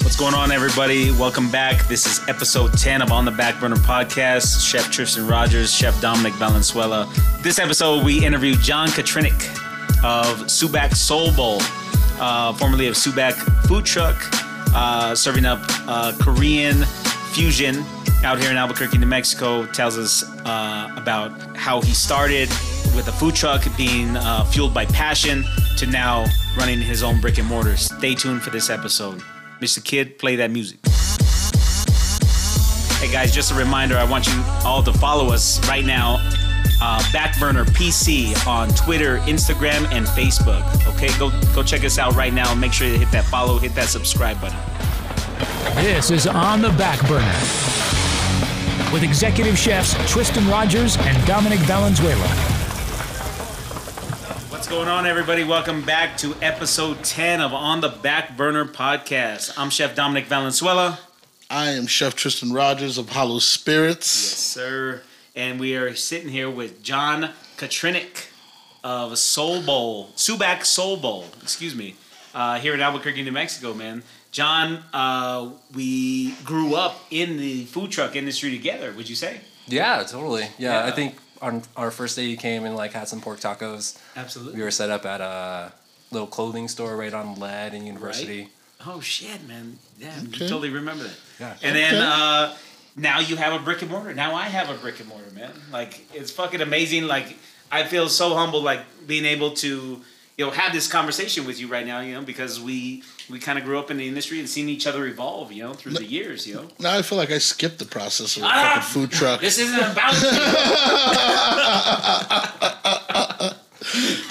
What's going on, everybody? Welcome back. This is episode 10 of On the Back Burner podcast. Chef Tristan Rogers, Chef Dominic Valenzuela. This episode, we interview John Katrinik of Subak Soul Bowl, uh, formerly of Subak Food Truck, uh, serving up uh, Korean fusion out here in Albuquerque, New Mexico. Tells us uh, about how he started with a food truck being uh, fueled by passion to now running his own brick and mortar. Stay tuned for this episode. Mr. Kid, play that music. Hey guys, just a reminder I want you all to follow us right now. Uh, Backburner PC on Twitter, Instagram, and Facebook. Okay, go go check us out right now. Make sure you hit that follow, hit that subscribe button. This is On the Back Burner with executive chefs Tristan Rogers and Dominic Valenzuela. What's going on, everybody? Welcome back to episode 10 of On the Back Burner podcast. I'm Chef Dominic Valenzuela. I am Chef Tristan Rogers of Hollow Spirits. Yes, sir. And we are sitting here with John Katrinik of Soul Bowl, Subak Soul Bowl, excuse me, uh, here in Albuquerque, New Mexico, man. John, uh, we grew up in the food truck industry together, would you say? Yeah, totally. Yeah, Yeah. I think on our first day you came and like had some pork tacos. Absolutely. We were set up at a little clothing store right on Lead and University. Oh, shit, man. Yeah, Okay. totally remember that. Yeah. And then Okay. uh, now you have a brick and mortar. Now I have a brick and mortar, man. Like it's fucking amazing. Like I feel so humble, like being able to, you know, have this conversation with you right now. You know, because we we kind of grew up in the industry and seen each other evolve. You know, through the years. You know. Now I feel like I skipped the process of a Ah! fucking food truck. This isn't about you.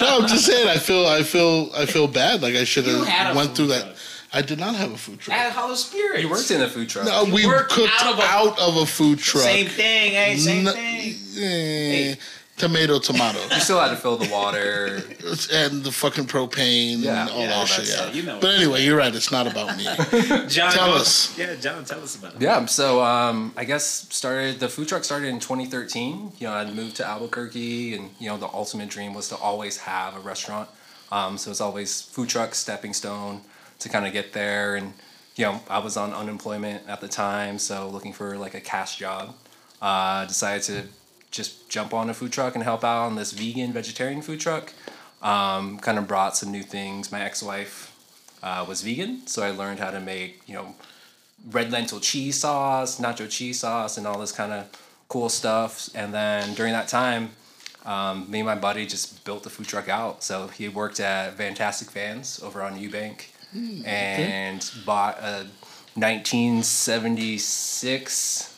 No, I'm just saying. I feel, I feel, I feel bad. Like I should You had a have went food through that. I did not have a food truck. At Hollow Spirit. You worked in a food truck. No, we worked cooked out out of of, a- a food truck. Same thing, hey, same No- thing. eh, Tomato, tomato, You still had to fill the water. and the fucking propane Yeah, and all yeah, that all shit. that yeah. you know. But anyway, you're right. It's not about me. John, Tell go- us. Yeah, John, tell us about it. yeah, so um, I guess started the food truck started in 2013. You know, I moved to Albuquerque, and you know the ultimate dream was to always have a restaurant. Um, so it's always food truck stepping stone to kind of get there. And you know, I was on unemployment at the time, so looking for like a cash job. Uh, decided to just jump on a food truck and help out on this vegan vegetarian food truck. Um, kind of brought some new things. My ex-wife uh, was vegan, so I learned how to make you know red lentil cheese sauce, nacho cheese sauce, and all this kind of cool stuff. And then during that time, um, me and my buddy just built the food truck out. So he worked at Fantastic Fans over on Eubank and bought a 1976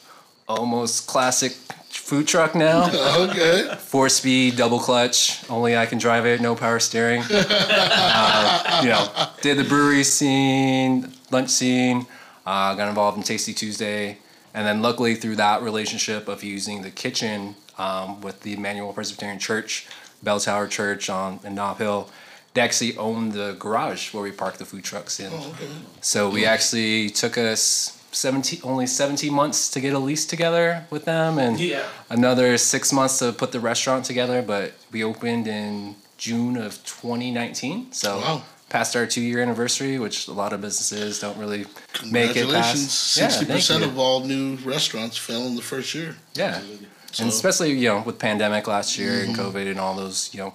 almost classic food truck now. okay. Four speed, double clutch. Only I can drive it. No power steering. uh, you know, did the brewery scene, lunch scene. Uh, got involved in Tasty Tuesday, and then luckily through that relationship of using the kitchen um, with the Emmanuel Presbyterian Church, Bell Tower Church on in Nob Hill, they actually owned the garage where we parked the food trucks in. Okay. So we actually took us 17, only 17 months to get a lease together with them, and Yeah. another six months to put the restaurant together. But we opened in June of 2019, so Wow. past our two year anniversary, which a lot of businesses don't really make it past. Sixty Yeah, thank percent you. of all new restaurants fell in the first year. yeah, So- and especially you know with pandemic last year and Mm-hmm. COVID and all those you know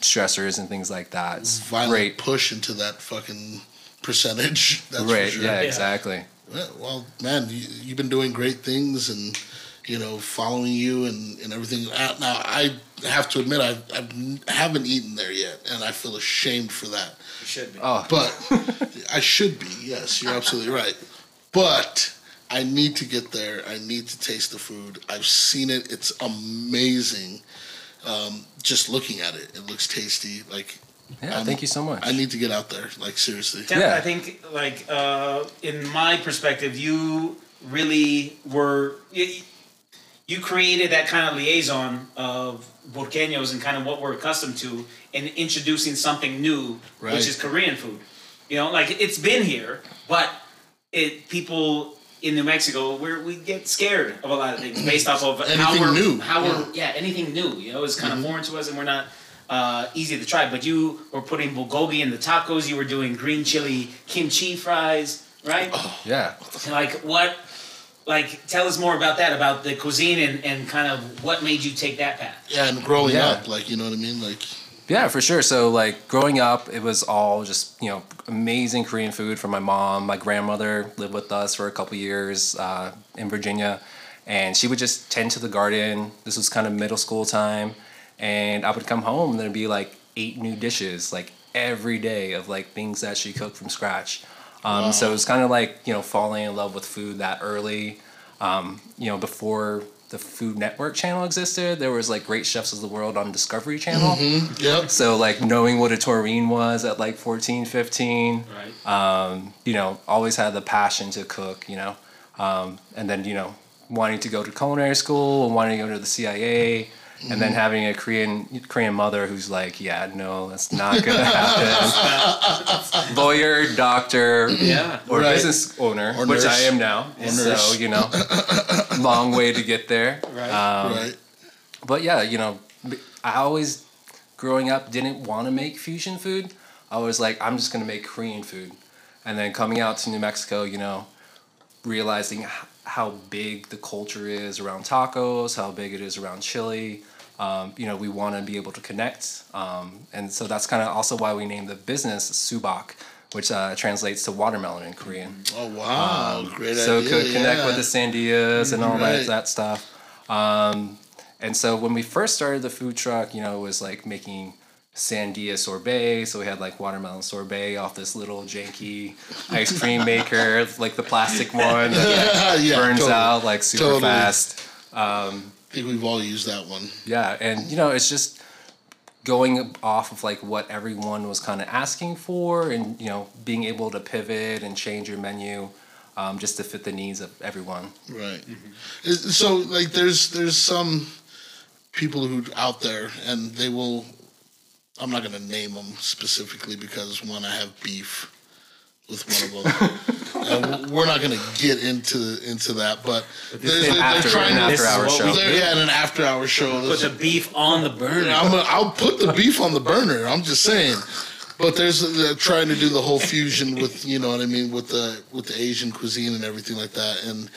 stressors and things like that. It's Violent great. push into that fucking percentage. That's Right. Sure. Yeah. Exactly. Yeah, Well, man, you, you've been doing great things, and you know, following you and, and everything. Now, I have to admit, I I haven't eaten there yet, and I feel ashamed for that. You should be. Oh, But I should be. Yes, you're absolutely right. But I need to get there. I need to taste the food. I've seen it. It's amazing. Um, just looking at it, it looks tasty. Like yeah. um, thank you so much. I need to get out there. Like seriously. Jeff, Yeah. I think, like, uh, in my perspective, you really were. You, you created that kind of liaison of Burqueños and kind of what we're accustomed to and introducing something new, Right. which is Korean food. You know, like, it's been here, but it people in New Mexico, where we get scared of a lot of things based off of how we're new, how yeah. we're yeah anything new. You know, is kind of foreign to us, and we're not uh, easy to try. But you were putting bulgogi in the tacos. You were doing green chili kimchi fries. right? Yeah. And, like what? Like tell us more about that, about the cuisine and, and kind of what made you take that path. Yeah, and growing Yeah. up, like you know what I mean, like Yeah, for sure. So like growing up, it was all just you know amazing Korean food from my mom. My grandmother lived with us for a couple years uh, in Virginia, and she would just tend to the garden. This was kind of middle school time, and I would come home and there'd be like eight new dishes like every day of like things that she cooked from scratch. Um, So it was kind of like you know falling in love with food that early. Um, you know before the Food Network channel existed, there was like Great Chefs of the World on Discovery Channel. yep. So like knowing what a tourné was at like 14, 15, Right. um, you know, always had the passion to cook, you know. Um, and then, you know, wanting to go to culinary school and wanting to go to the CIA and then having a Korean Korean mother who's like, yeah, no, that's not gonna happen. Lawyer, doctor, Yeah. or Right. business owner, Or which I am now. Or so, nurse. you know, long way to get there. Right. Um, right. but yeah, you know, I always growing up didn't want to make fusion food. I was like, I'm just gonna make Korean food, and then coming out to New Mexico, you know, realizing how big the culture is around tacos, how big it is around chili. Um, you know, we want to be able to connect, um, and so that's kind of also why we named the business Subak, which uh, translates to watermelon in Korean Oh wow, great Um, so idea. could connect yeah. with the sandias and all Right. that that stuff. Um, and so when we first started the food truck, you know, it was like making sandia sorbet. So we had like watermelon sorbet off this little janky ice cream maker, like the plastic one that yeah, burns totally. out like super Totally. fast. I think we've all used that one. Yeah, and you know, it's just going off of like what everyone was kind of asking for, and you know, being able to pivot and change your menu um, just to fit the needs of everyone. Right. Is- So like there's there's some people who out there and they will I'm not going to name them specifically because one I have beef with one of them. and we're not going to get into into that, but there's, an they're after- trying an to This after-hour show. they're, yeah, in an after hour show. Put the beef on the burner. I'm gonna, I'll put the beef on the burner. I'm just saying. But there's they're trying to do the whole fusion with you know what I mean with the with the Asian cuisine and everything like that. And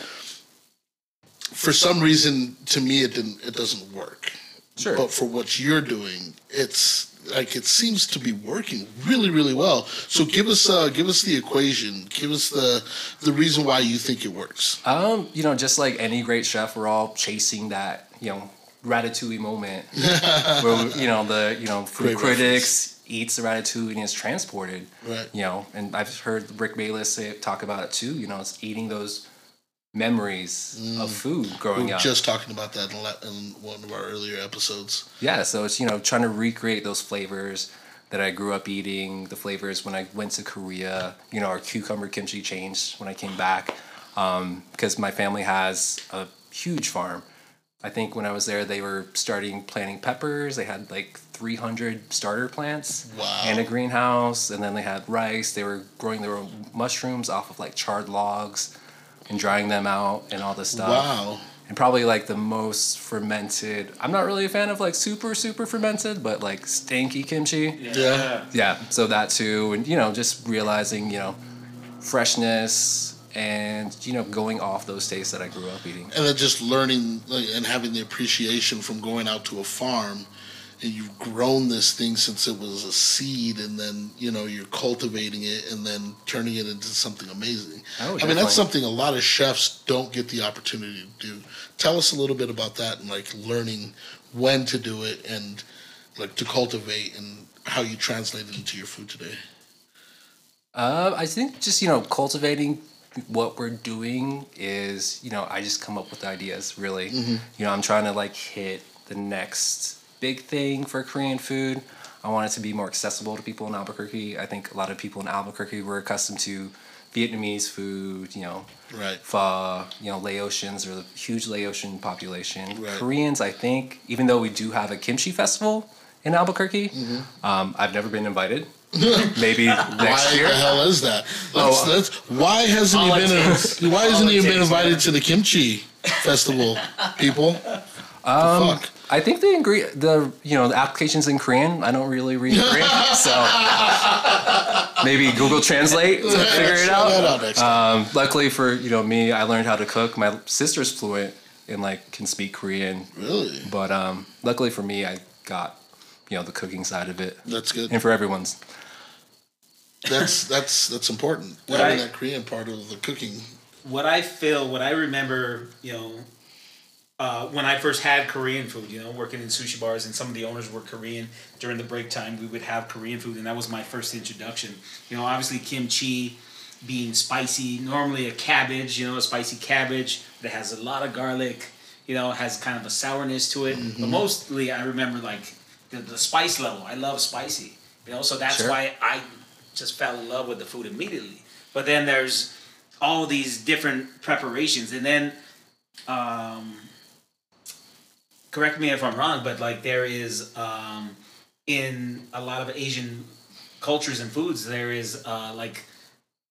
for some reason, to me, it didn't it doesn't work. Sure. But for what you're doing, it's like it seems to be working really really well. So give us uh, give us the equation. Give us the the reason why you think it works. Um, you know, just like any great chef, we're all chasing that, you know, ratatouille moment where you know the you know food Great critics eats the ratatouille and is transported. Right. You know, and I've heard Rick Bayless say talk about it too. You know, it's eating those memories of food growing We were up. just talking about that in, in one of our earlier episodes. Yeah, so it's you know trying to recreate those flavors that I grew up eating. The flavors when I went to Korea. You know, our cucumber kimchi changed when I came back um, because my family has a huge farm. I think when I was there, they were starting planting peppers. They had like 300 starter plants Wow. and a greenhouse, and then they had rice. They were growing their own mushrooms off of like charred logs and drying them out and all this stuff Wow. and probably like the most fermented. I'm not really a fan of like super super fermented, but like stanky kimchi. Yeah. Yeah, so that too, and you know, just realizing you know, freshness and you know, going off those tastes that I grew up eating. and then just learning like, and having the appreciation from going out to a farm and you've grown this thing since it was a seed and then you know you're cultivating it and then turning it into something amazing. Oh, i mean that's something a lot of chefs don't get the opportunity to do. Tell us a little bit about that and like learning when to do it and like to cultivate and how you translate it into your food today. Uh, I think just you know, cultivating what we're doing is you know, I just come up with ideas. Really, you know, I'm trying to like hit the next big thing for Korean food. I want it to be more accessible to people in Albuquerque. I think a lot of people in Albuquerque were accustomed to Vietnamese food, you know, right pho, you know, Laotians or the huge Laotian population. Right. Koreans, I think, even though we do have a kimchi festival in Albuquerque, um, I've never been invited. Maybe next why year. the hell is that? Let's, Oh. let's, why hasn't he been? Why hasn't he been invited to the kimchi festival? People, Um, the fuck. I think the ingre- the you know the applications in Korean. I don't really read Korean, so maybe Google Translate to figure it out. out. Um, luckily for you know me, I learned how to cook. My sister's fluent and like can speak Korean, really? but um, luckily for me, I got you know the cooking side of it, That's good. and for everyone's. That's that's that's important. What Having I- that Korean part of the cooking. what I feel, what I remember, you know, uh, when I first had Korean food, you know, working in sushi bars and some of the owners were Korean during the break time, we would have Korean food, and that was my first introduction. You know, obviously kimchi being spicy, normally a cabbage, you know, a spicy cabbage that has a lot of garlic, you know, has kind of a sourness to it. But mostly I remember like the, the spice level. I love spicy, you know, so that's Sure. why I just fell in love with the food immediately. But then there's all these different preparations and then um correct me if i'm wrong but like there is um in a lot of asian cultures and foods there is uh like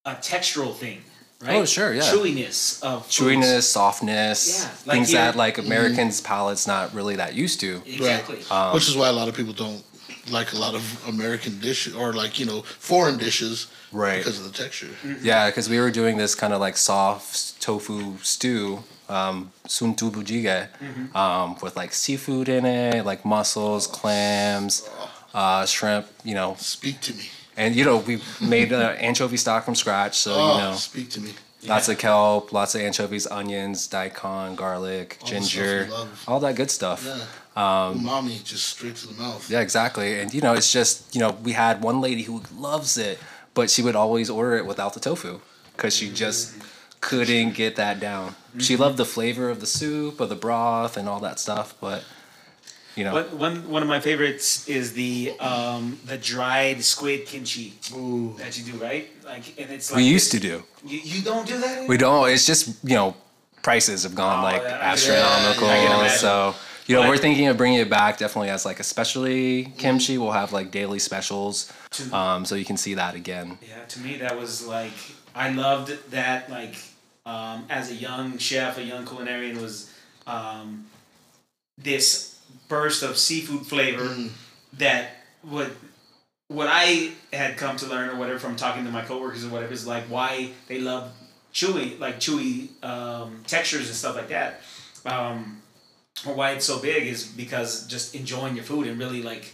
a textural thing right Oh, sure, yeah. chewiness of foods. Chewiness, softness, Yeah, like things your- that like Americans' palates not really that used to. exactly Um, Which is why a lot of people don't like a lot of American dishes or like, you know, foreign dishes Right. because of the texture. Yeah, because we were doing this kind of like soft tofu stew, um, sundubu jjigae, um, with like seafood in it, like mussels, clams, uh, shrimp, you know, Speak to me. and you know we made uh, anchovy stock from scratch, so Oh, you know speak to me. lots of kelp, lots of anchovies, onions, daikon, garlic, All ginger, all that good stuff. Yeah. Um, Umami just straight to the mouth. Yeah, exactly. And you know, it's just you know, we had one lady who loves it, but she would always order it without the tofu because she just couldn't get that down. She loved the flavor of the soup, of the broth, and all that stuff, but you know, One, one, one of my favorites is the um, the dried squid kimchi Ooh. that you do, right? Like, and it's like we used to do. You, you don't do that. We don't. It's just you know, prices have gone Oh, like yeah, I- astronomical. yeah, I can imagine. so you know, But- we're thinking of bringing it back definitely as like a specialty kimchi. We'll have like daily specials, To- um, so you can see that again. Yeah, to me that was like I loved that like um, as a young chef, a young culinarian was um, this burst of seafood flavor that would what I had come to learn or whatever from talking to my coworkers or whatever is like why they love chewy like chewy um, textures and stuff like that. Um, or why it's so big is because just enjoying your food and really like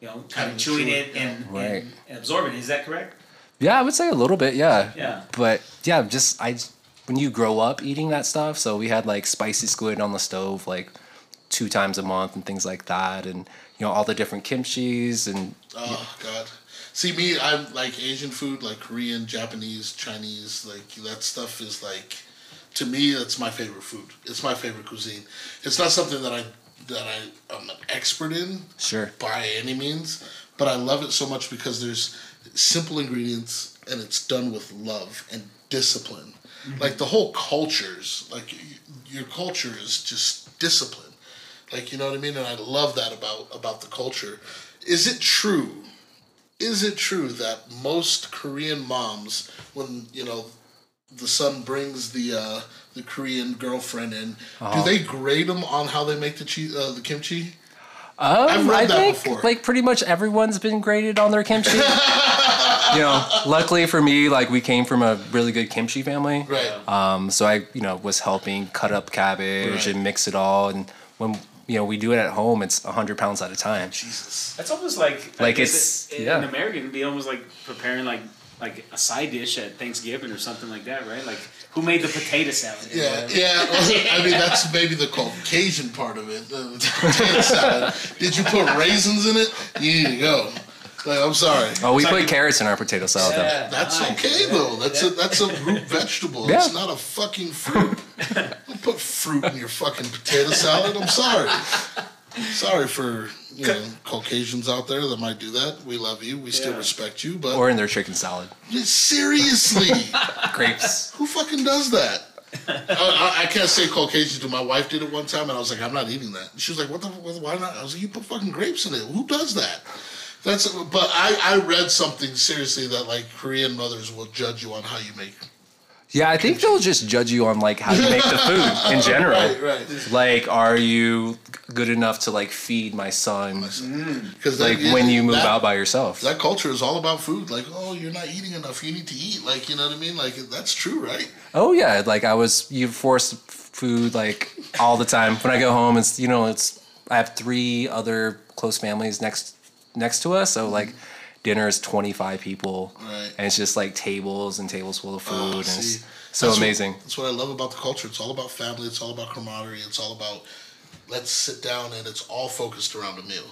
you know kind Kinda of chewing chew it it, and, Right. and, and absorbing it. Is that correct? Yeah, I would say a little bit. Yeah. Yeah. But yeah, just I when you grow up eating that stuff, so we had like spicy squid on the stove like two times a month and things like that, and you know all the different kimchi's and Oh God. See me, I'm like Asian food, like Korean, Japanese, Chinese. Like that stuff is like, to me, that's my favorite food. It's my favorite cuisine. It's not something that I that I am an expert in sure. by any means, but I love it so much because there's simple ingredients and it's done with love and discipline. Like the whole cultures, like your culture is just discipline. Like you know what I mean, and I love that about about the culture. Is it true? Is it true that most Korean moms, when you know the son brings the uh, the Korean girlfriend in, do they grade them on how they make the cheese, uh, the kimchi? Um, I've read I that think before. like pretty much everyone's been graded on their kimchi. you know, luckily for me, like we came from a really good kimchi family. Right. Um, so I, you know, was helping cut up cabbage Right. and mix it all, and when you know we do it at home, it's hundred pounds at a time. Jesus. That's almost like Like it's- it- yeah. an American would be almost like preparing like like a side dish at Thanksgiving or something like that, right? Like who made the potato salad? Yeah, yeah. I mean, that's maybe the Caucasian part of it. The potato salad. Did you put raisins in it? You go. Like, I'm sorry. Oh, we It's put like- carrots in our potato salad though. That's nice. okay though. That's a that's a root vegetable. Yeah. It's not a fucking fruit. Don't put fruit in your fucking potato salad. I'm sorry. Sorry for you know Caucasians out there that might do that. We love you. We still Yeah. respect you. But Or in their chicken salad. seriously, Grapes. who fucking does that? I, I, I can't say Caucasian to my wife did it one time, and I was like, I'm not eating that. She was like, What the? Why not? I was like, You put fucking grapes in it. Who does that? That's. But I, I read something seriously that like Korean mothers will judge you on how you make Yeah, I think they'll just judge you on like how you make the food in general. Right, right. Like, are you good enough to like feed my son? Because mm. Like when you move out by yourself. that culture is all about food. Like, oh, you're not eating enough. You need to eat. Like, you know what I mean? Like, that's true, right? Oh yeah, like I was you force food like all the time. When I go home, it's you know it's I have three other close families next next to us, so like dinner is twenty five people, Right. and it's just like tables and tables full of food, Oh, and see, it's so that's what- amazing. that's what I love about the culture. It's all about family. It's all about camaraderie. It's all about let's sit down and it's all focused around a meal.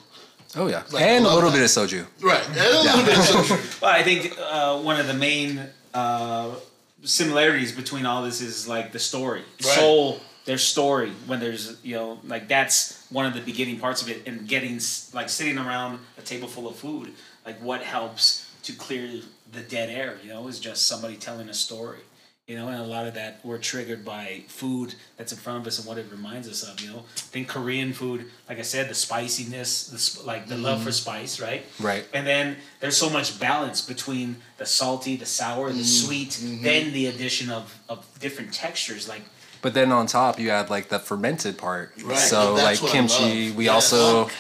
oh yeah, Like, and a little that. bit of soju. Right. And a little bit of social. Well, I think uh, one of the main uh, similarities between all this is like the story, Right. soul, their story. When there's you know like that's one of the beginning parts of it, and getting like sitting around a table full of food. Like what helps to clear the dead air? You know, is just somebody telling a story. You know, and a lot of that we're triggered by food that's in front of us and what it reminds us of. You know, I think Korean food, like I said, the spiciness, the sp- like the love for mm-hmm. spice, right? Right. And then there's so much balance between the salty, the sour, the mm-hmm. sweet, mm-hmm. then the addition of, of different textures. Like But then on top, you add like the fermented part. Right, So that's like what I kimchi. We Yes. also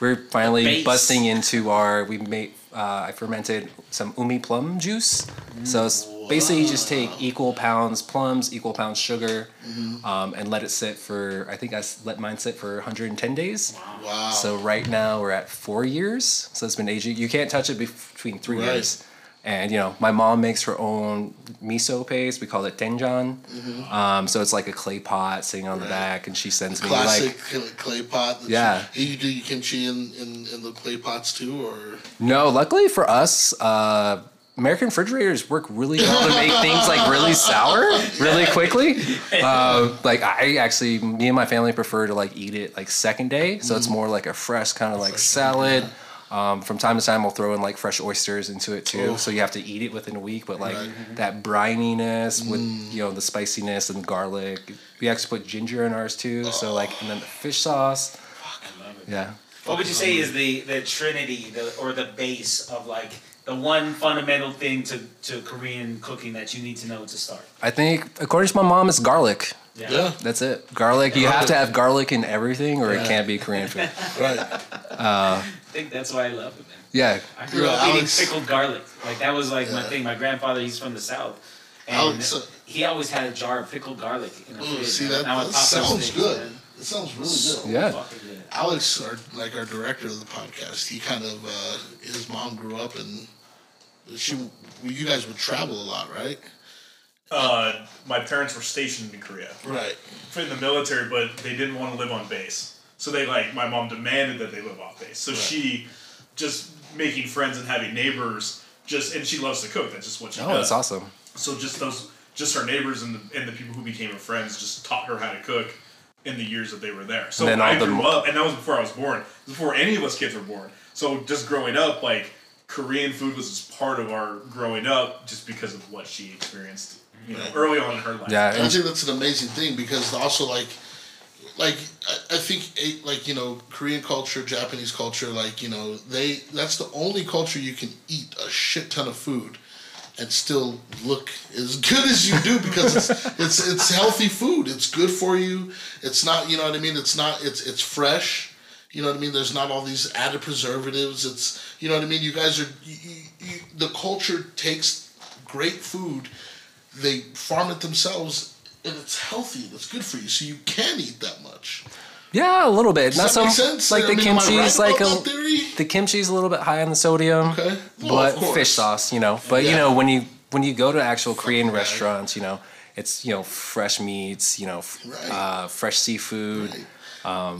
we're finally busting into our. We made. Uh, I fermented some umi plum juice. So it's basically you just take equal pounds plums, equal pounds sugar, Mm-hmm. um, and let it sit for. I think I let mine sit for 110 days. Wow. So right now we're at four years. So it's been aging. You can't touch it between three Right. years. And you know, my mom makes her own miso paste. We call it doenjang. Um, so it's like a clay pot sitting on the Mm-hmm. Back, and she sends me Classic like. cl- clay pot. Yeah. You do your kimchi in, in, in the clay pots too, or No, luckily for us, uh, American refrigerators work really well to make things like really sour really quickly. Uh, like I actually, me and my family prefer to like eat it like second day, so it's more like a fresh kind of like salad. Um, from time to time, we'll throw in like fresh oysters into it too, Oh. so you have to eat it within a week. But like Right. that brininess with you know the spiciness and the garlic. We actually put ginger in ours too, so like and then the fish sauce. Fuck, Yeah. what would you say is the, the trinity the, or the base of like the one fundamental thing to, to Korean cooking that you need to know to start? I think, according to my mom, it's garlic. Yeah, That's it. Garlic. You have to have garlic in everything, or it can't be Korean food. right. I think that's why I love it, man. Yeah. I grew Yeah, up eating pickled garlic. Like that was like my thing. My grandfather, he's from the south, and Alex, uh, he always had a jar of pickled garlic in the Oh, fridge. see man. that? Now That sounds things, good. man. It sounds really So good. Yeah. good. Alex, our, like our director of the podcast, he kind of uh, his mom grew up and she. You guys would travel a lot, right? Uh, my parents were stationed in Korea Right. in the military, but they didn't want to live on base. So they like my mom demanded that they live off base. So Right. she just making friends and having neighbors. Just and she loves to cook. That's just what she Oh, does. that's awesome. So just those, just her neighbors and the, and the people who became her friends just taught her how to cook in the years that they were there. So And then when I all the- grew up, and that was before I was born, before any of us kids were born. So just growing up, like Korean food was just part of our growing up, just because of what she experienced, you know, early on in her life. Yeah. And I think that's an amazing thing because also like, like I, I think eh, like you know Korean culture, Japanese culture, like you know they that's the only culture you can eat a shit ton of food and still look as good as you do because it's it's it's healthy food. It's good for you. It's not you know what I mean. It's not it's it's fresh. You know what I mean. There's not all these added preservatives. It's you know what I mean. You guys are you, you, you, the culture takes great food they farm it themselves and it's healthy and it's good for you so you can eat that much yeah, a little bit. does Not that so make sense like I the mean, am I kimchi right is like about a that theory? the kimchi's a little bit high on the sodium. Okay. Well, but of fish sauce, you know. But you know when you when you go to actual Korean right. restaurants, you know, it's you know fresh meats, you know, Right. uh, fresh seafood. Right.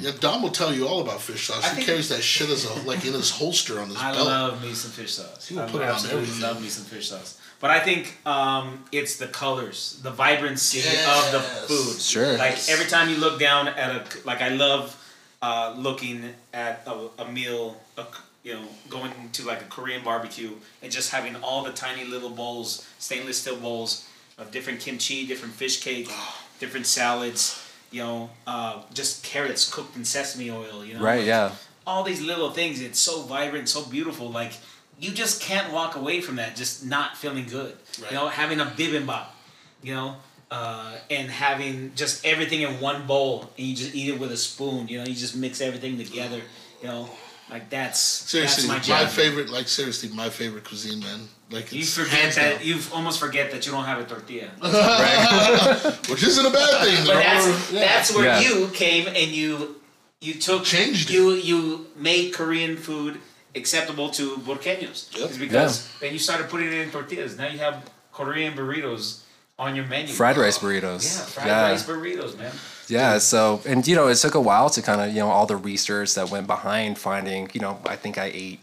yeah Dom will tell you all about fish sauce I he carries that shit as a like in his holster on his I belt I love me some fish sauce. He will I put it on absolutely everything. love me some fish sauce. But I think um, it's the colors, the vibrancy of the food. Sure. Like every time you look down at a, like I love uh, looking at a, a meal, a, you know, going to like a Korean barbecue and just having all the tiny little bowls, stainless steel bowls of different kimchi, different fish cake, different salads. You know, uh, just carrots cooked in sesame oil. You know, Right, like, yeah. all these little things. It's so vibrant, so beautiful. Like you just can't walk away from that just not feeling good. Right. You know, having a bibimbap. you know, uh, and having just everything in one bowl and you just eat it with a spoon. You know, you just mix everything together. You know, like that's Seriously, that's my, my, favorite, like seriously, my favorite cuisine, man. Like You forget that down. you almost forget that you don't have a tortilla. which isn't a bad thing. But that's yeah. that's where Yeah. you came and you you took Changed it. you you made Korean food acceptable to Burqueños. Yep. It's because then you started putting it in tortillas. Now you have Korean burritos on your menu. Fried rice burritos. Yeah, fried yeah. rice burritos, man. Yeah, so and you know it took a while to kind of you know all the research that went behind finding you know I think I ate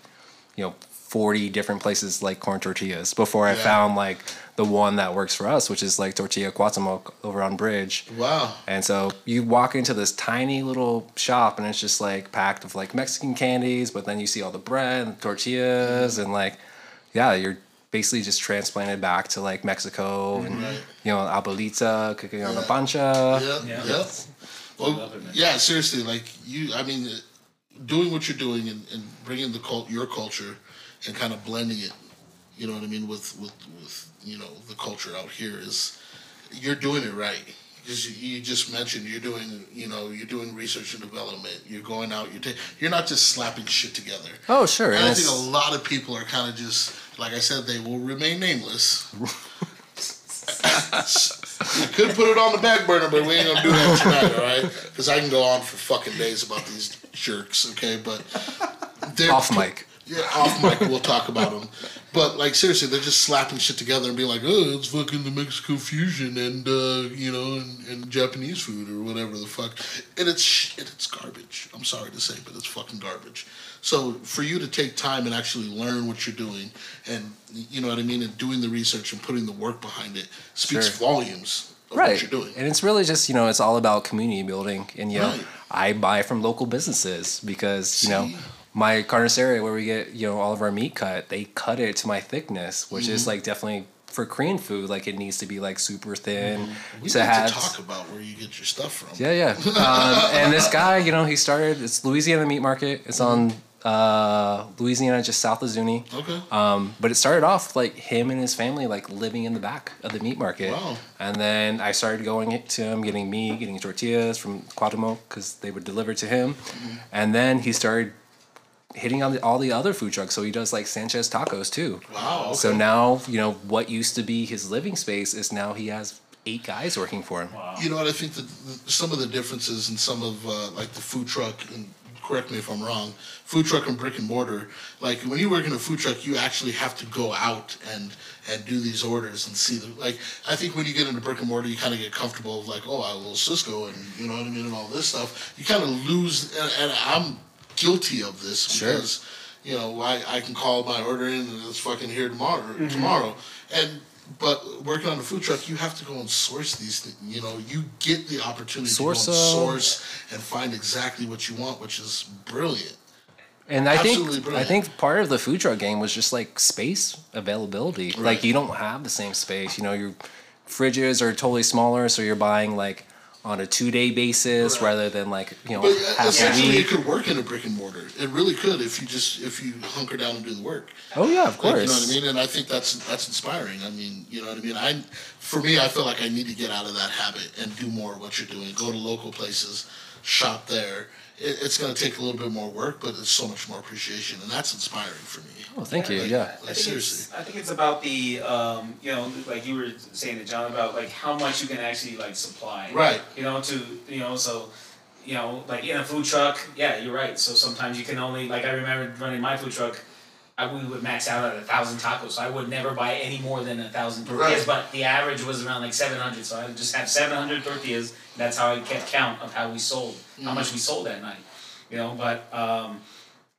you know forty different places like corn tortillas before I Yeah. found like the one that works for us, which is like Tortilla Cuauhtemoc over on Bridge. Wow. And so you walk into this tiny little shop and it's just like packed with like Mexican candies, but then you see all the bread and tortillas and like yeah, you're basically just transplanted back to like Mexico and Right. you know abuelita cooking on a Yeah. plancha. Yeah, Yeah. yeah. Well, it, yeah, seriously, like you, I mean, uh, doing what you're doing and, and bringing the cult, your culture, and kind of blending it, you know what I mean, with with with you know the culture out here is, you're doing it right. Because you, you just mentioned you're doing, you know, you're doing research and development. You're going out. You're ta- you're not just slapping shit together. Oh sure, And and I think a lot of people are kind of just, like I said, they will remain nameless. you could put it on the back burner, but we ain't gonna do that tonight, all right? Because I can go on for fucking days about these jerks, okay? But off mic. Yeah, off mic, we'll talk about them. But like seriously, they're just slapping shit together and being like, "Oh, it's fucking the Mexico fusion and uh, you know and, and Japanese food or whatever the fuck," and it's shit. It's garbage. I'm sorry to say, but it's fucking garbage. So for you to take time and actually learn what you're doing, and you know what I mean, and doing the research and putting the work behind it speaks Sure. volumes of right what you're doing. and it's really just you know it's all about community building and you know Right. i buy from local businesses because you know See? My carniceria where we get you know all of our meat cut they cut it to my thickness which Mm-hmm. is like definitely for korean food like it needs to be like super thin Mm-hmm. We to need have to talk about where you get your stuff from. yeah yeah um, and this guy you know he started it's louisiana meat market it's on uh, louisiana just south of zuni Okay. um, but it started off like him and his family like living in the back of the meat market. Wow. And then I started going to him, getting meat, getting tortillas from Cuauhtemoc because they would deliver to him. Mm-hmm. And then he started hitting on the, all the other food trucks. So he does like Sanchez tacos too. Wow. Okay. So now you know what used to be his living space is now he has eight guys working for him. Wow. You know what? I think that the, some of the differences in some of uh, like the food truck and correct me if I'm wrong, food truck and brick and mortar. Like when you work in a food truck, you actually have to go out and and do these orders and see them. Like I think when you get into brick and mortar, you kind of get comfortable of like, oh, I will Sysco and you know what I mean and all this stuff. You kind of lose, and, and I'm guilty of this Sure. because you know I, I can call my order in and it's fucking here tomorrow mm-hmm. tomorrow and. But working on a food truck, you have to go and source these things. You know, you get the opportunity Source to go and 'em. source and find exactly what you want, which is brilliant. And I Absolutely think brilliant. I think part of the food truck game was just like space availability. Right. Like you don't have the same space. You know, your fridges are totally smaller, so you're buying like on a two day basis Right. rather than like you know But uh, half a essentially, it could work in a brick and mortar. It really could if you just if you hunker down and do the work. Oh yeah, of Like, course. you know what I mean? And I think that's that's inspiring. I mean, you know what I mean? I for me, I feel like I need to get out of that habit and do more of what you're doing. Go to local places, shop there. It, it's going to take a little bit more work, but it's so much more appreciation, and that's inspiring for me. Oh, thank you. Like, Yeah. I like, think seriously. It's, I think it's about the, um, you know, like you were saying to John about like how much you can actually like supply. Right. You know, to you know, so you know, like in a food truck, yeah, you're right. So sometimes you can only like I remember running my food truck. I, we would max out at a thousand tacos. So I would never buy any more than a thousand tortillas, Right. but the average was around like seven hundred. So I would just have seven hundred tortillas. And that's how I kept count of how we sold, how much we sold that night. You know, but um,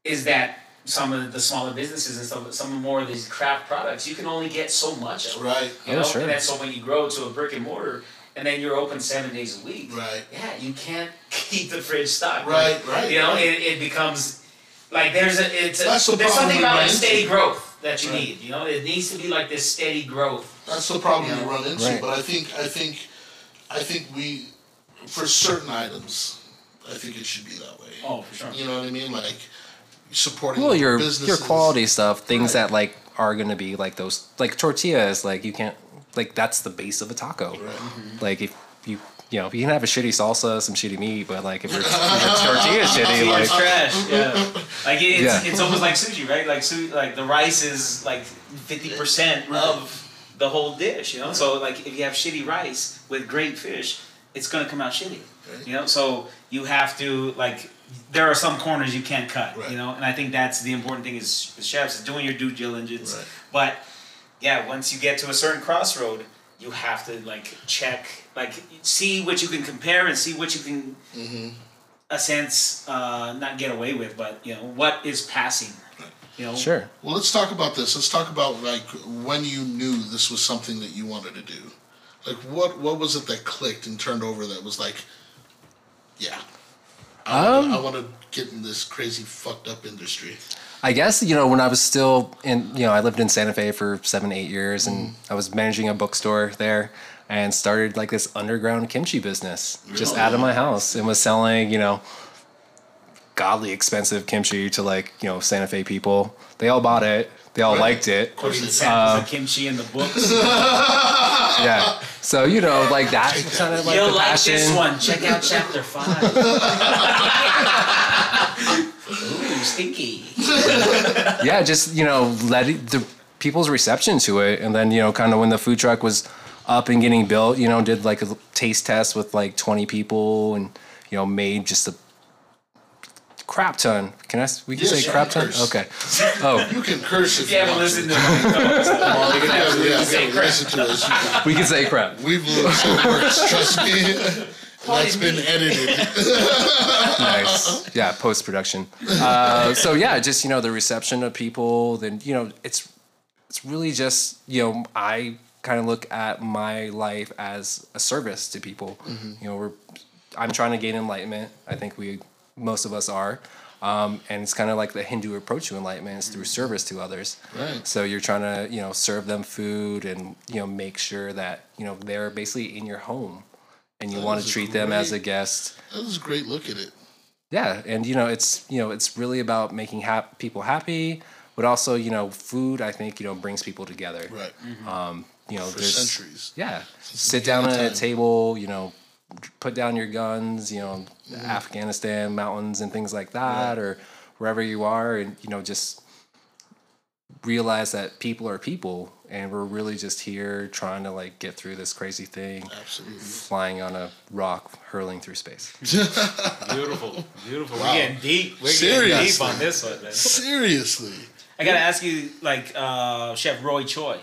is that some of the smaller businesses and some of some more of these craft products you can only get so much of. Right. You Oh, sure. and then so when you grow to a brick and mortar and then you're open seven days a week. Right. Yeah, you can't keep the fridge stocked. Right, right, You know, right. it, it becomes like there's a it's a, That's the there's something about run a steady growth that you Right. need. You know, it needs to be like this steady growth. That's the problem Yeah. we run into. Right. But I think I think I think we for certain items, I think it should be that way. Oh, for sure. You know what I mean? Like supporting Well, your businesses. your quality stuff, things Right. that like are gonna be like those like tortillas. Like you can't like that's the base of a taco. Mm-hmm. Like if you you know, if you can have a shitty salsa, some shitty meat, but like if your, if your tortilla is shitty, like trash. Yeah, like it's, Yeah. it's almost like sushi, right? Like su- like the rice is like fifty percent of the whole dish. You know, so like if you have shitty rice with great fish, it's gonna come out shitty. You know, so you have to like. There are some corners you can't cut. Right. You know, and I think that's the important thing is with chefs doing your due diligence. Right. But yeah, once you get to a certain crossroad, you have to like check, like see what you can compare and see what you can a sense uh, not get away with, but you know what is passing. You know, sure. Well, let's talk about this. Let's talk about like when you knew this was something that you wanted to do. Like what what was it that clicked and turned over that was like, yeah, I Um, want to get in this crazy fucked up industry. I guess you know when I was still in, you know, I lived in Santa Fe for seven, eight years, and I was managing a bookstore there, and started like this underground kimchi business just out of my house, and was selling, you know, godly expensive kimchi to like you know Santa Fe people. They all bought it. They all liked it. Of putting samples of kimchi in the books. Yeah. So you know, like that kind of like You'll the like passion. this one. Check out chapter five. Ooh, stinky. yeah, just you know, let it, the people's reception to it, and then you know, kind of when the food truck was up and getting built, you know, did like a taste test with like twenty people, and you know, made just a crap ton. Can I? We can Yes, say you crap ton. curse. Okay. Oh, You can curse if If you haven't listened to. to my talks, Well, you can Yeah, we can if say haven't crap. to us. We can say crap. we've said words. Trust me. That's been edited. nice. Yeah, post production. Uh, so yeah, just you know the reception of people. Then you know it's it's really just you know I kind of look at my life as a service to people. You know, we're I'm trying to gain enlightenment. I think we most of us are. Um, and it's kind of like the Hindu approach to enlightenment is through service to others. Right. So you're trying to, you know, serve them food and, you know, make sure that, you know, they're basically in your home and you That want to treat them as a guest. That was a great look at it. Yeah, and you know, it's you know, it's really about making hap- people happy, but also you know, food. I think you know brings people together. Right. Um, you know, For there's centuries. yeah, the sit down at a table. You know, put down your guns. You know, Mm-hmm. Afghanistan mountains and things like that, or wherever you are, and you know, just realize that people are people, and we're really just here trying to like get through this crazy thing, Absolutely. flying on a rock, hurling through space. Beautiful, beautiful. We're getting deep. We're getting deep on this one, man. Seriously. I gotta ask you, like uh, Chef Roy Choi.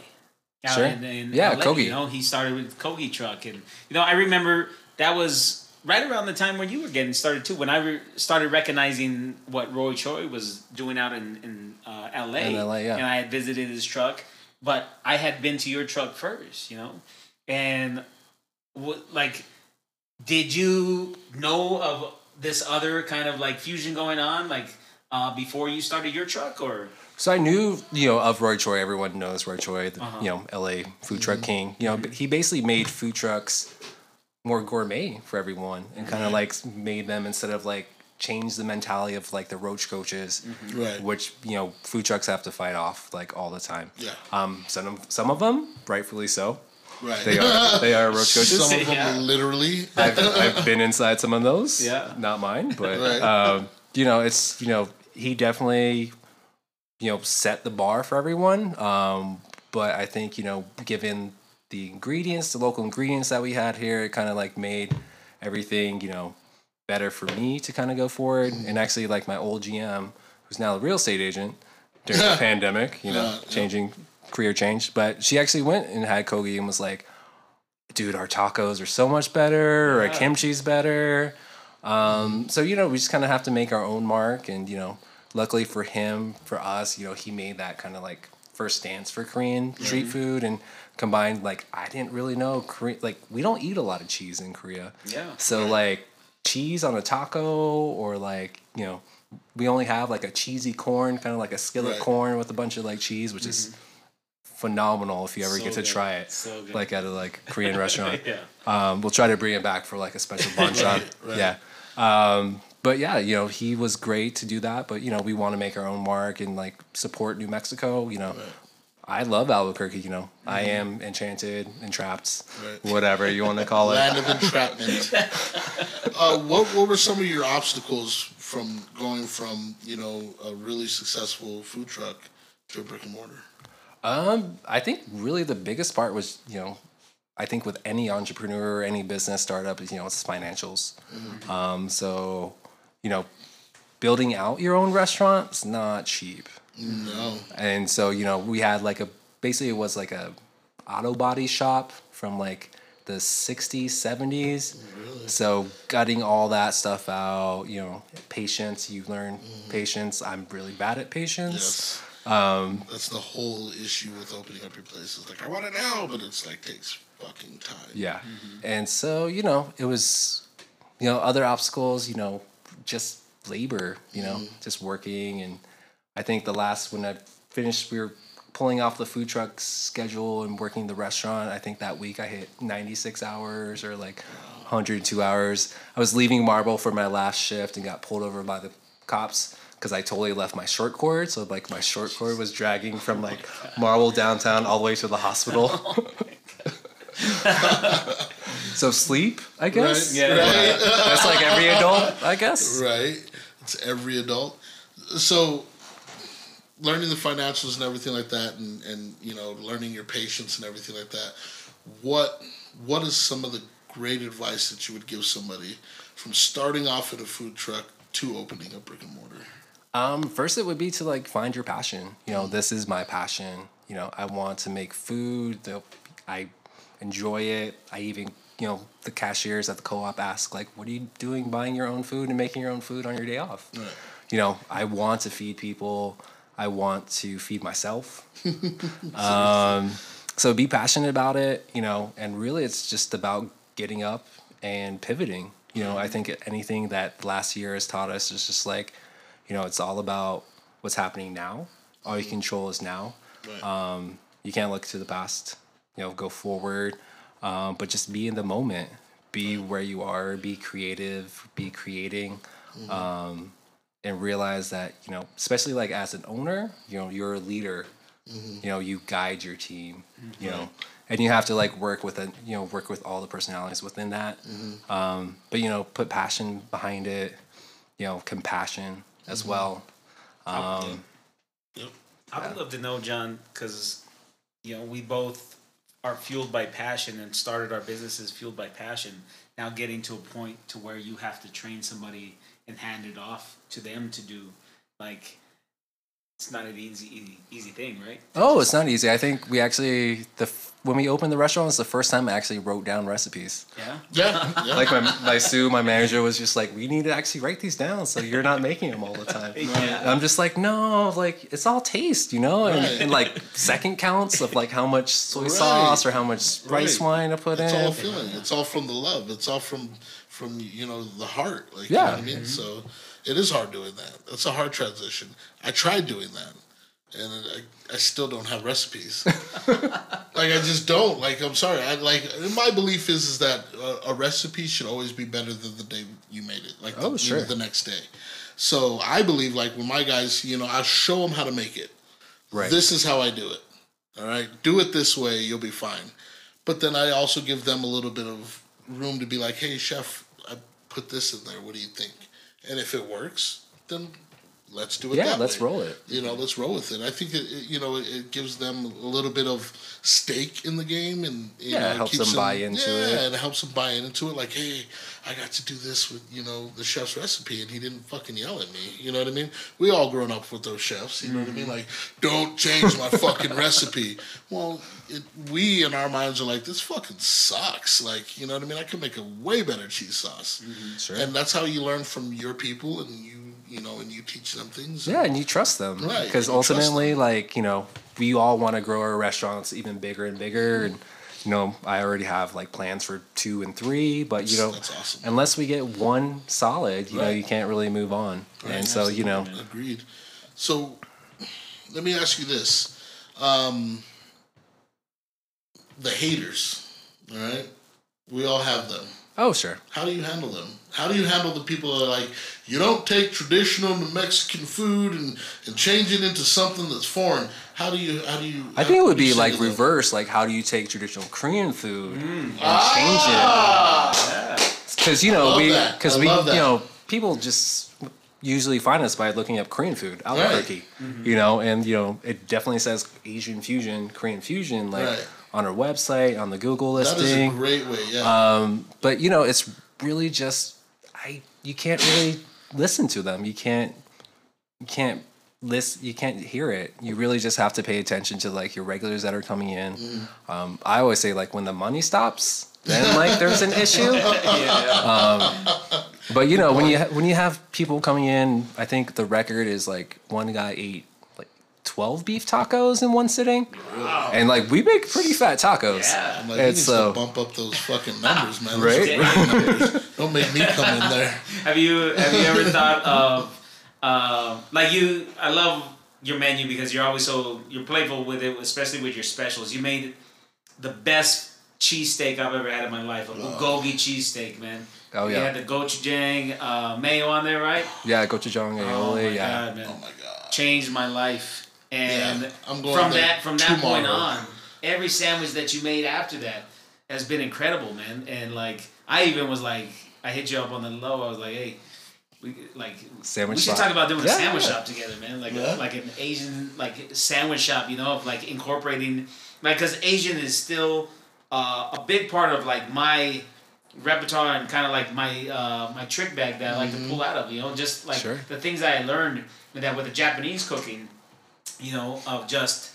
out Sure. In, in Yeah, LA, Kogi. You know, he started with Kogi truck, and you know, I remember that was right around the time when you were getting started too. When I re- started recognizing what Roy Choi was doing out in in uh, LA, In LA, yeah. and I had visited his truck, but I had been to your truck first, you know, and what like, did you know of this other kind of like fusion going on, like? Uh, before you started your truck, or So I knew, you know, of Roy Choi. Everyone knows Roy Choi, the, Uh-huh. you know, LA food truck king. You know, but he basically made food trucks more gourmet for everyone and kind of like made them instead of like change the mentality of like the roach coaches, Right. which you know food trucks have to fight off like all the time. Yeah. Um, some of, some of them, rightfully so, Right. they are they are roach coaches. Some of them Yeah. literally. I've, I've been inside some of those. Yeah. Not mine, but Right. um, you know, it's you know, he definitely you know set the bar for everyone. Um, but I think you know, given the ingredients, the local ingredients that we had here, it kind of like made everything you know better for me to kind of go forward. And mm-hmm. actually, like my old GM, who's now a real estate agent during the pandemic, you know, Yeah, yeah. changing career change, but she actually went and had Kogi and was like, dude, our tacos are so much better, or our kimchi's better. Um, mm-hmm. so you know, we just kind of have to make our own mark, and you know, luckily for him, for us, you know, he made that kind of like first stance for Korean street mm-hmm. food, and combined like I didn't really know Korean, like we don't eat a lot of cheese in Korea. Yeah. So like cheese on a taco, or like you know, we only have like a cheesy corn, kind of like a skillet Right. corn with a bunch of like cheese, which is phenomenal if you ever So get to good. try it So good. like at a like Korean restaurant. Yeah. Um, we'll try to bring it back for like a special banchan. right. Yeah. Um, but yeah, you know, he was great to do that. But you know, we want to make our own mark and like support New Mexico. You know, I love Albuquerque. You know, I am enchanted, entrapped, Right. whatever you want to call it. Land of entrapment. uh, what what were some of your obstacles from going from you know a really successful food truck to a brick and mortar? Um, I think really the biggest part was, you know, I think with any entrepreneur or any business startup, you know, it's financials. Um, so, you know, building out your own restaurant is not cheap. No. And so, you know, we had like a basically it was like a auto body shop from like the 60s, 70s. really? So gutting all that stuff out, you know, patience, you learn mm-hmm. patience. I'm really bad at patience. Yes. Um, That's the whole issue with opening up your place. It's like I want it now, but it's like takes fucking time. Yeah. Mm-hmm. And so, you know, it was, you know, other obstacles, you know, just labor, you know, mm-hmm. just working. And I think the last, when I finished, we were pulling off the food truck schedule and working the restaurant. I think that week I hit 96 hours or like 102 hours. I was leaving Marble for my last shift and got pulled over by the cops because I totally left my short cord. So like my short cord was dragging from oh like Marble downtown all the way to the hospital. Oh so sleep, I guess. Right? Yeah. Right. That's like every adult, I guess. right? It's every adult. So learning the financials and everything like that and, and you know, learning your patience and everything like that, what what is some of the great advice that you would give somebody from starting off at a food truck to opening a brick and mortar? Um, first, it would be to like find your passion. You know, this is my passion. You know, I want to make food. I enjoy it. I even, you know, the cashiers at the co-op ask like, "What are you doing, buying your own food and making your own food on your day off?" Right. You know, I want to feed people. I want to feed myself. um, so be passionate about it. You know, and really, it's just about getting up and pivoting. You know, I think anything that last year has taught us is just like, you know, it's all about what's happening now. All you control is now. Right. Um, you can't look to the past. You know, go forward, um, but just be in the moment. Be where you are. Be creative. Be creating, um, and realize that you know, especially like as an owner, you know, you're a leader. You know, you guide your team. You know, and you have to like work with it. You know, work with all the personalities within that. Um, but you know, put passion behind it. You know, compassion as well. Um, Yep. I would love to know, John, because you know we both are fueled by passion and started our businesses fueled by passion. Now getting to a point to where you have to train somebody and hand it off to them to do, like it's not an easy easy, easy thing, right? Oh, it's not easy. I think we actually the f- when we opened the restaurant it's the first time I actually wrote down recipes. Yeah. Yeah. yeah. Like my my Sue, my manager was just like, "We need to actually write these down so you're not making them all the time." And I'm just like, "No, like it's all taste, you know, and, Right. and like second counts of like how much soy Right. sauce or how much rice Right. wine to put it's in." It's all feeling. It's all from the love. It's all from from you know the heart. Like Yeah. you know what I mean. Mm-hmm. So it is hard doing that. That's a hard transition. I tried doing that, and I, I still don't have recipes. like I just don't. Like I'm sorry. I like my belief is is that a, a recipe should always be better than the day you made it. Like the, Oh, sure. the next day. So I believe like when my guys, you know, I show them how to make it. Right. This is how I do it. All right. Do it this way, you'll be fine. But then I also give them a little bit of room to be like, hey, chef, I put this in there. What do you think? And if it works, then let's do it. Yeah, let's way. roll it. You know, let's roll with it. I think it, it- you know it, gives them a little bit of stake in the game, and Yeah, know, it helps them buy into yeah, it. and it helps them buy into it. Like, hey, I got to do this with you know the chef's recipe, and he didn't fucking yell at me. You know what I mean? We all grown up with those chefs. You know what I mean? Mm-hmm. Like, don't change my fucking recipe. Well, it, we in our minds are like, this fucking sucks. Like, you know what I mean? I could make a way better cheese sauce. Mm-hmm. Sure. And that's how you learn from your people, and you you know, and you teach them things. Yeah, and you trust them. Right, Because ultimately, like, you know, we all want to grow our restaurants even bigger and bigger. And, you know, I already have like plans for two and three, but, you know, awesome. unless we get one solid, you know, you can't really move on. and so, you know, Agreed. So, let me ask you this: um, the haters, all right? We all have them. Oh, sure. How do you handle them? How do you handle the people that are like, you don't take traditional Mexican food and, and change it into something that's foreign? How do you how do you? I think it would how do you be like to them? reverse. Like, how do you take traditional Korean food and Ah! change it? Because you know we, because we, that. you know, people just usually find us by looking up Korean food, Albuquerque. Mm-hmm. You know, and you know, it definitely says Asian fusion, Korean fusion, like Right. On our website, on the Google listing. That is a great way. Yeah. Uh, but you know, it's really just I. You can't really listen to them. You can't. You can't listen. You can't hear it. You really just have to pay attention to like your regulars that are coming in. Mm. Um, I always say like when the money stops, then like there's an issue. Um, but you know when you ha- when you have people coming in, I think the record is like one guy ate like twelve beef tacos in one sitting, and like we make pretty fat tacos. Yeah. I'm like, he and needs so- to bump up those fucking numbers, man. Right? are numbers. Don't make me come in there. Have you have you ever thought of uh, like you? I love your menu because you're always so you're playful with it, especially with your specials. You made the best cheesesteak I've ever had in my life, a bulgogi cheesesteak, man. Oh, yeah. You had the gochujang uh, mayo on there, right? Yeah, gochujang Oh my aioli. yeah. god, man! Oh my god. Changed my life, and Yeah, I'm going from that from that point on, every sandwich that you made after that has been incredible, man. And like I even was like, I hit you up on the low. I was like, hey. We like Sandwich We should shop. talk about doing Yeah, a sandwich yeah. shop together, man. Like Yeah. like an Asian like sandwich shop, you know, of like incorporating like because Asian is still uh, a big part of like my repertoire and kind of like my uh, my trick bag that I like to pull out of. You know, just like Sure. the things that I learned that with the Japanese cooking, you know, of just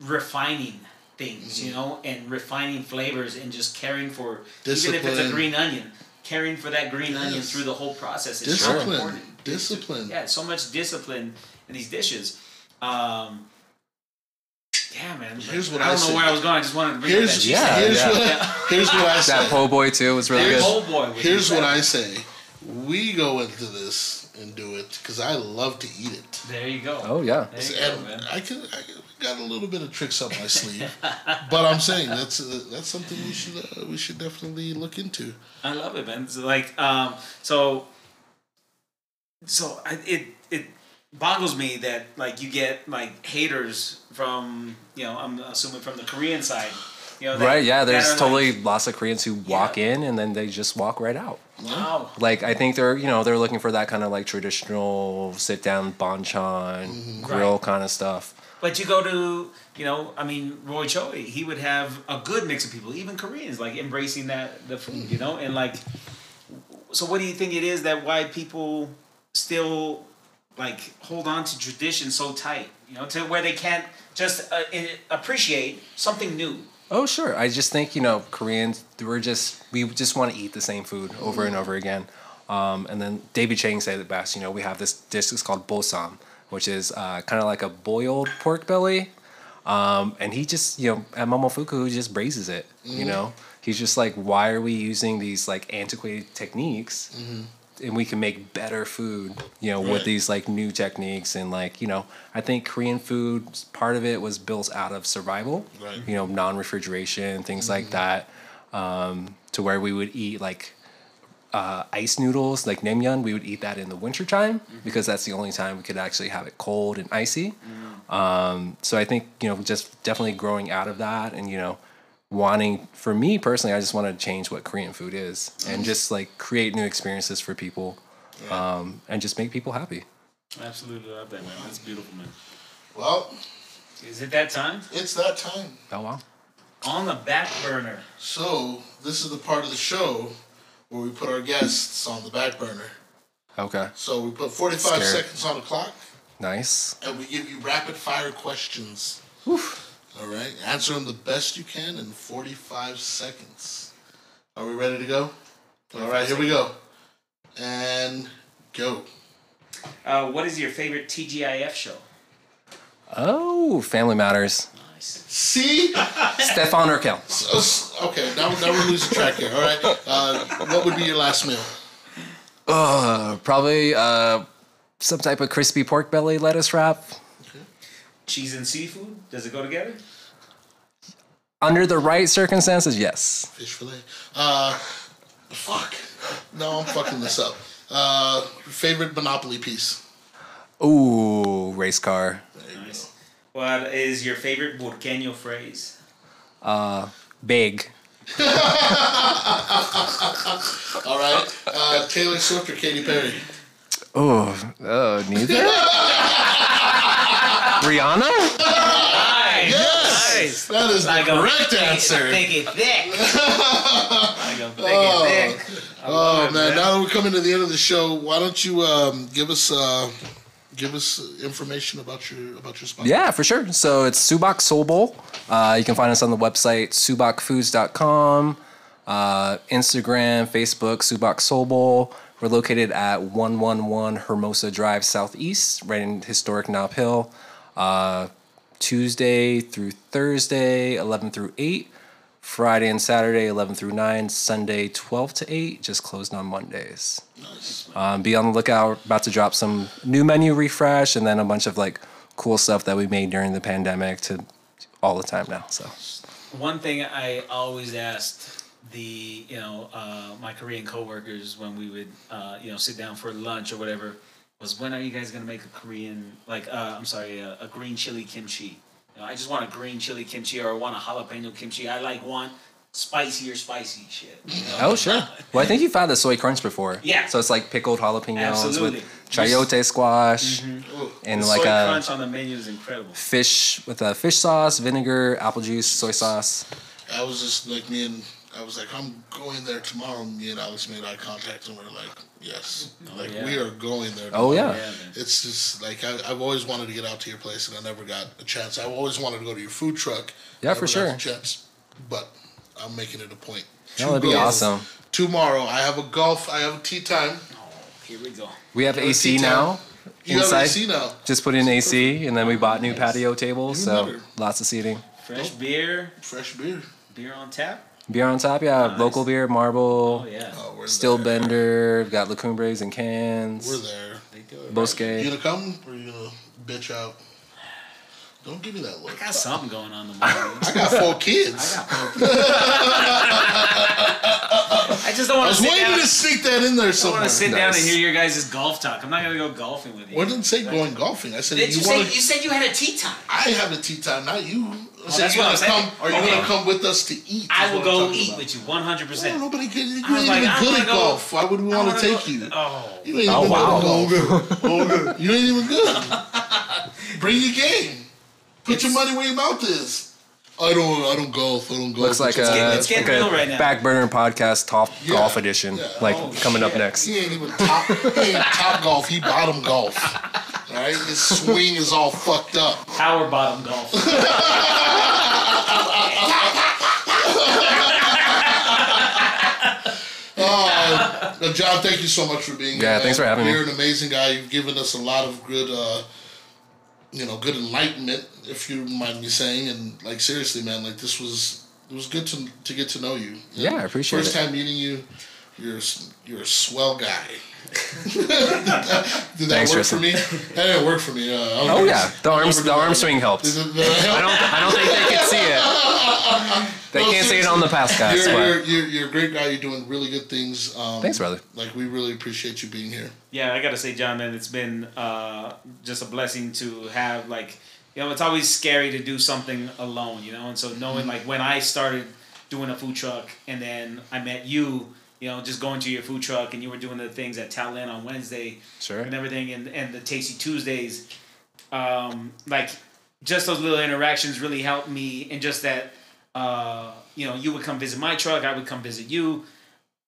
refining things, you know, and refining flavors and just caring for even if it's a green onion, caring for that green onion through the whole process is so Discipline. important. Discipline. Yeah, so much discipline in these dishes. Um, yeah, man. Here's what I I don't know say. where I was going. I just wanted to bring Here's that Yeah, here's yeah. what here's what I say. That po' boy too was really Here's- good. Boy. Here's what I say. We go into this and do it because I love to eat it. There you go. Oh yeah. There you go, man. I can, I got a little bit of tricks up my sleeve, but I'm saying that's uh, that's something we should uh, we should definitely look into. I love it, man. It's like, um, so, so I, it it boggles me that like you get like haters from you know I'm assuming from the Korean side, you know. that- Right, yeah, there's totally like, lots of Koreans who walk in and then they just walk right out. Wow. Like I think they're you know they're looking for that kind of like traditional sit down banchan Mm-hmm. grill Right. kind of stuff. But you go to, you know, I mean, Roy Choi, he would have a good mix of people, even Koreans, like embracing that the food, you know, and like. So, what do you think it is that why people still like hold on to tradition so tight, you know, to where they can't just uh, appreciate something new? Oh sure, I just think you know Koreans we're just we just want to eat the same food over and over again. Um, and then David Chang said it best. You know, we have this dish is called bosam, which is uh, kind of like a boiled pork belly. Um, and he just you know at Momofuku he just braises it. You know, he's just like, why are we using these like antiquated techniques? And we can make better food, you know, with these like new techniques and like, you know, I think Korean food part of it was built out of survival, Right. you know, non-refrigeration, things like that, um, to where we would eat like uh, ice noodles, like naengmyeon. We would eat that in the wintertime because that's the only time we could actually have it cold and icy. Um, so I think you know, just definitely growing out of that, and you know, wanting for me personally, I just want to change what Korean food is and just like create new experiences for people, um, and just make people happy. Absolutely love that, man. That's beautiful, man. Well, Is it that time? it's that time. Oh wow! On the back burner. So this is the part of the show where we put our guests on the back burner. Okay, So we put 45 Scared. seconds on the clock, nice. and we give you rapid fire questions. All right, answer them the best you can in 45 seconds. Are we ready to go? All right, here we go. And go. Uh, what is your favorite TGIF show? Oh, Family Matters. Nice. See? Stefan Urkel. So- so- okay, now, now we're losing track here. All right. Uh, what would be your last meal? Uh, probably uh, some type of crispy pork belly lettuce wrap. Cheese and seafood? Does it go together? Under the right circumstances, yes. Fish fillet. Uh, fuck. No, I'm fucking this up. Uh, favorite Monopoly piece. Ooh, race car. Nice. What is your favorite Burqueño phrase? Big. All right. Uh, Taylor Swift or Katy Perry. Oh, uh, neither. Rihanna? Yes. That is the correct answer. it thick. I go thick it thick. Oh man! Now that we're coming to the end of the show, why don't you um, give us uh, give us information about your about your spot? Yeah, for sure. So it's Subak Soul Bowl. Uh, you can find us on the website subakfoods.com, uh, Instagram, Facebook, Subak Soul Bowl. We're located at 111 Hermosa Drive Southeast, right in historic Nob Hill. Uh, Tuesday through Thursday, 11 through 8. Friday and Saturday, 11 through 9. Sunday, 12 to 8. Just closed on Mondays. Um, be on the lookout. About to drop some new menu refresh and then a bunch of like cool stuff that we made during the pandemic to all the time now. So One thing I always asked the you know uh, my Korean coworkers when we would uh, you know sit down for lunch or whatever was when are you guys gonna make a Korean like uh, I'm sorry a, a green chili kimchi? You know, I just want a green chili kimchi or I want a jalapeno kimchi. I like want spicier spicy shit. You know? oh sure. Well, I think you've had the soy crunch before. Yeah. So it's like pickled jalapenos Absolutely. with chayote squash and The like soy a crunch on the menu is incredible. fish with a fish sauce, vinegar, apple juice, soy sauce. I was just like me and I was like, I'm going there tomorrow. Me and Alex made eye contact and we are like, yes, like yeah. we are going there. Oh tomorrow. yeah. Yeah. It's just like I, I've always wanted to get out to your place and I never got a chance. I always wanted to go to your food truck. Yeah, never for got sure. the chance, but I'm making it a point. That'd be awesome. Tomorrow I have a golf. I have a tee time. Oh, here we go. We have Yeah, AC now. time. You Inside. have AC now. Just put in AC and then we bought new patio tables, Even so better. lots of seating. Fresh beer, Fresh beer. beer on tap. Beer on top, yeah. Nice. Local beer, marble, Oh yeah. Oh, still there. bender. We've got La Cumbres and cans. We're there. They do it Bosque. You gonna come or you gonna bitch out? Don't give me that look. I got something going on tomorrow. I got four kids. I just don't I want was to sit waiting down. to sneak that in there somewhere. I somewhere. want to sit down and hear your guys' golf talk. I'm not gonna go golfing with you. What didn't say going golfing? I said Did you, you, wanna... You said you had a tee time. I have a tee time, not you. Oh, I said that's you what gonna I'm come. saying. Are you Okay. gonna come with us to eat? I will go eat about. with you 100. Oh, percent nobody can. You I ain't like, even I good at go- golf. Why would we want to take you? Oh, You ain't Oh, even wow. good at golf. you ain't even good. Bring your game. Put your money where your mouth is. I don't. I don't golf. I don't golf. Looks like a, getting- it's getting like a real right now. back burner podcast top Yeah. golf edition, Yeah. like Oh, coming up next. He ain't even top. he ain't top golf. He bottom golf. All right, his swing is all fucked up. power bottom golf. Uh, John, thank you so much for being here. Yeah, thanks for having me. You're an amazing guy. You've given us a lot of good, uh, you know, good enlightenment, if you mind me saying. And like seriously, man, like this was it was good to to get to know you. Yeah, I appreciate First it. time meeting you, you're you're a swell guy. Did that, did that Thanks, work Tristan. for me? That didn't work for me. Uh, Oh yeah, the I'll arms the do arm swing helped. Did it- did it help? I don't I don't think they can see it. They No, can't see it on the seriously. podcast. You're, you're, you're, you're a great guy. You're doing really good things. Um, Thanks, brother. Like we really appreciate you being here. yeah, I gotta say, John, man, it's been uh, just a blessing to have like, you know, it's always scary to do something alone, you know, and so knowing like when I started doing a food truck and then I met you, you know, just going to your food truck and you were doing the things at Talent on Wednesday, Sure. and everything, and and the Tasty Tuesdays, um, like just those little interactions really helped me, and just that, uh, you know, you would come visit my truck, I would come visit you.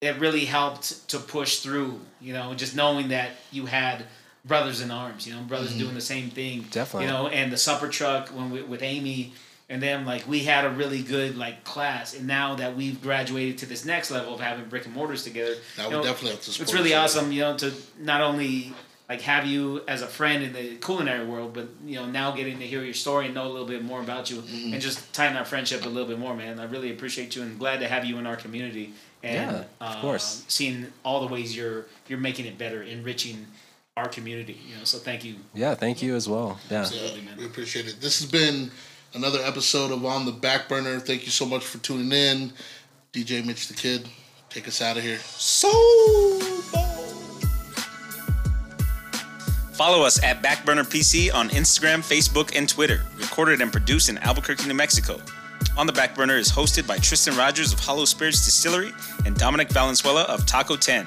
It really helped to push through, you know, just knowing that you had brothers in arms, you know, brothers doing the same thing, Definitely. you know, and the supper truck when we, with Amy. And then like we had a really good like class, and now that we've graduated to this next level of having brick and mortars together, Now you we know, definitely have to. Support it's really awesome, you know, to not only like have you as a friend in the culinary world, but you know now getting to hear your story and know a little bit more about you, Mm-hmm. and just tighten our friendship a little bit more, man. I really appreciate you and glad to have you in our community. And Yeah, of uh, course. seeing all the ways you're you're making it better, enriching our community. You know, so thank you. Yeah, thank you as well. Yeah. Absolutely, man. We appreciate it. This has been Another episode of On the Back Burner. Thank you so much for tuning in. DJ Mitch the Kid, take us out of here. So Follow us at Backburner PC on Instagram, Facebook, and Twitter. Recorded and produced in Albuquerque, New Mexico. On the Backburner is hosted by Tristan Rogers of Hollow Spirits Distillery and Dominic Valenzuela of Taco 10.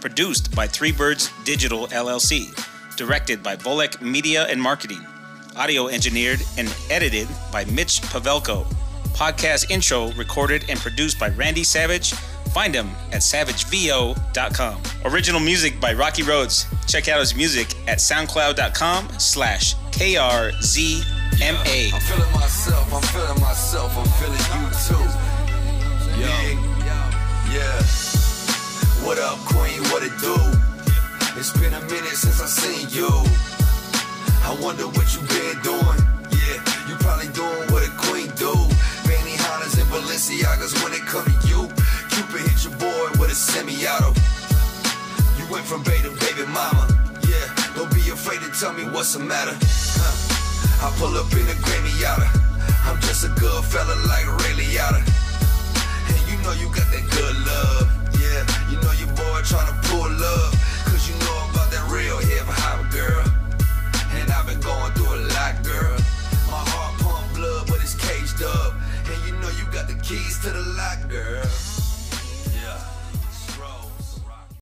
Produced by Three Birds Digital LLC. Directed by Volek Media and Marketing. Audio engineered and edited by Mitch Pavelko. Podcast intro recorded and produced by Randy Savage. Find him at savagevo.com. Original music by Rocky Rhodes. Check out his music at soundcloud.com slash KRZMA. I'm feeling myself, I'm feeling myself, I'm feeling you too. Yeah, yeah. What up, Queen? What it do? It's been a minute since I seen you. I wonder what you been doing. Yeah, you probably doing what a queen do. Benihana's and Balenciagas when it come boy with a semi-auto. You went from baby to baby mama. Yeah, don't be afraid to tell me what's the matter. Huh. I pull up in a granny yada. I'm just a good fella like Ray Liotta. And you know you got that good love. Yeah, you know your boy tryna pull up. Cause you know about that real hip hop girl. And I've been going through a lot, girl. My heart pump blood, but it's caged up. And you know you got the keys to the lock, girl.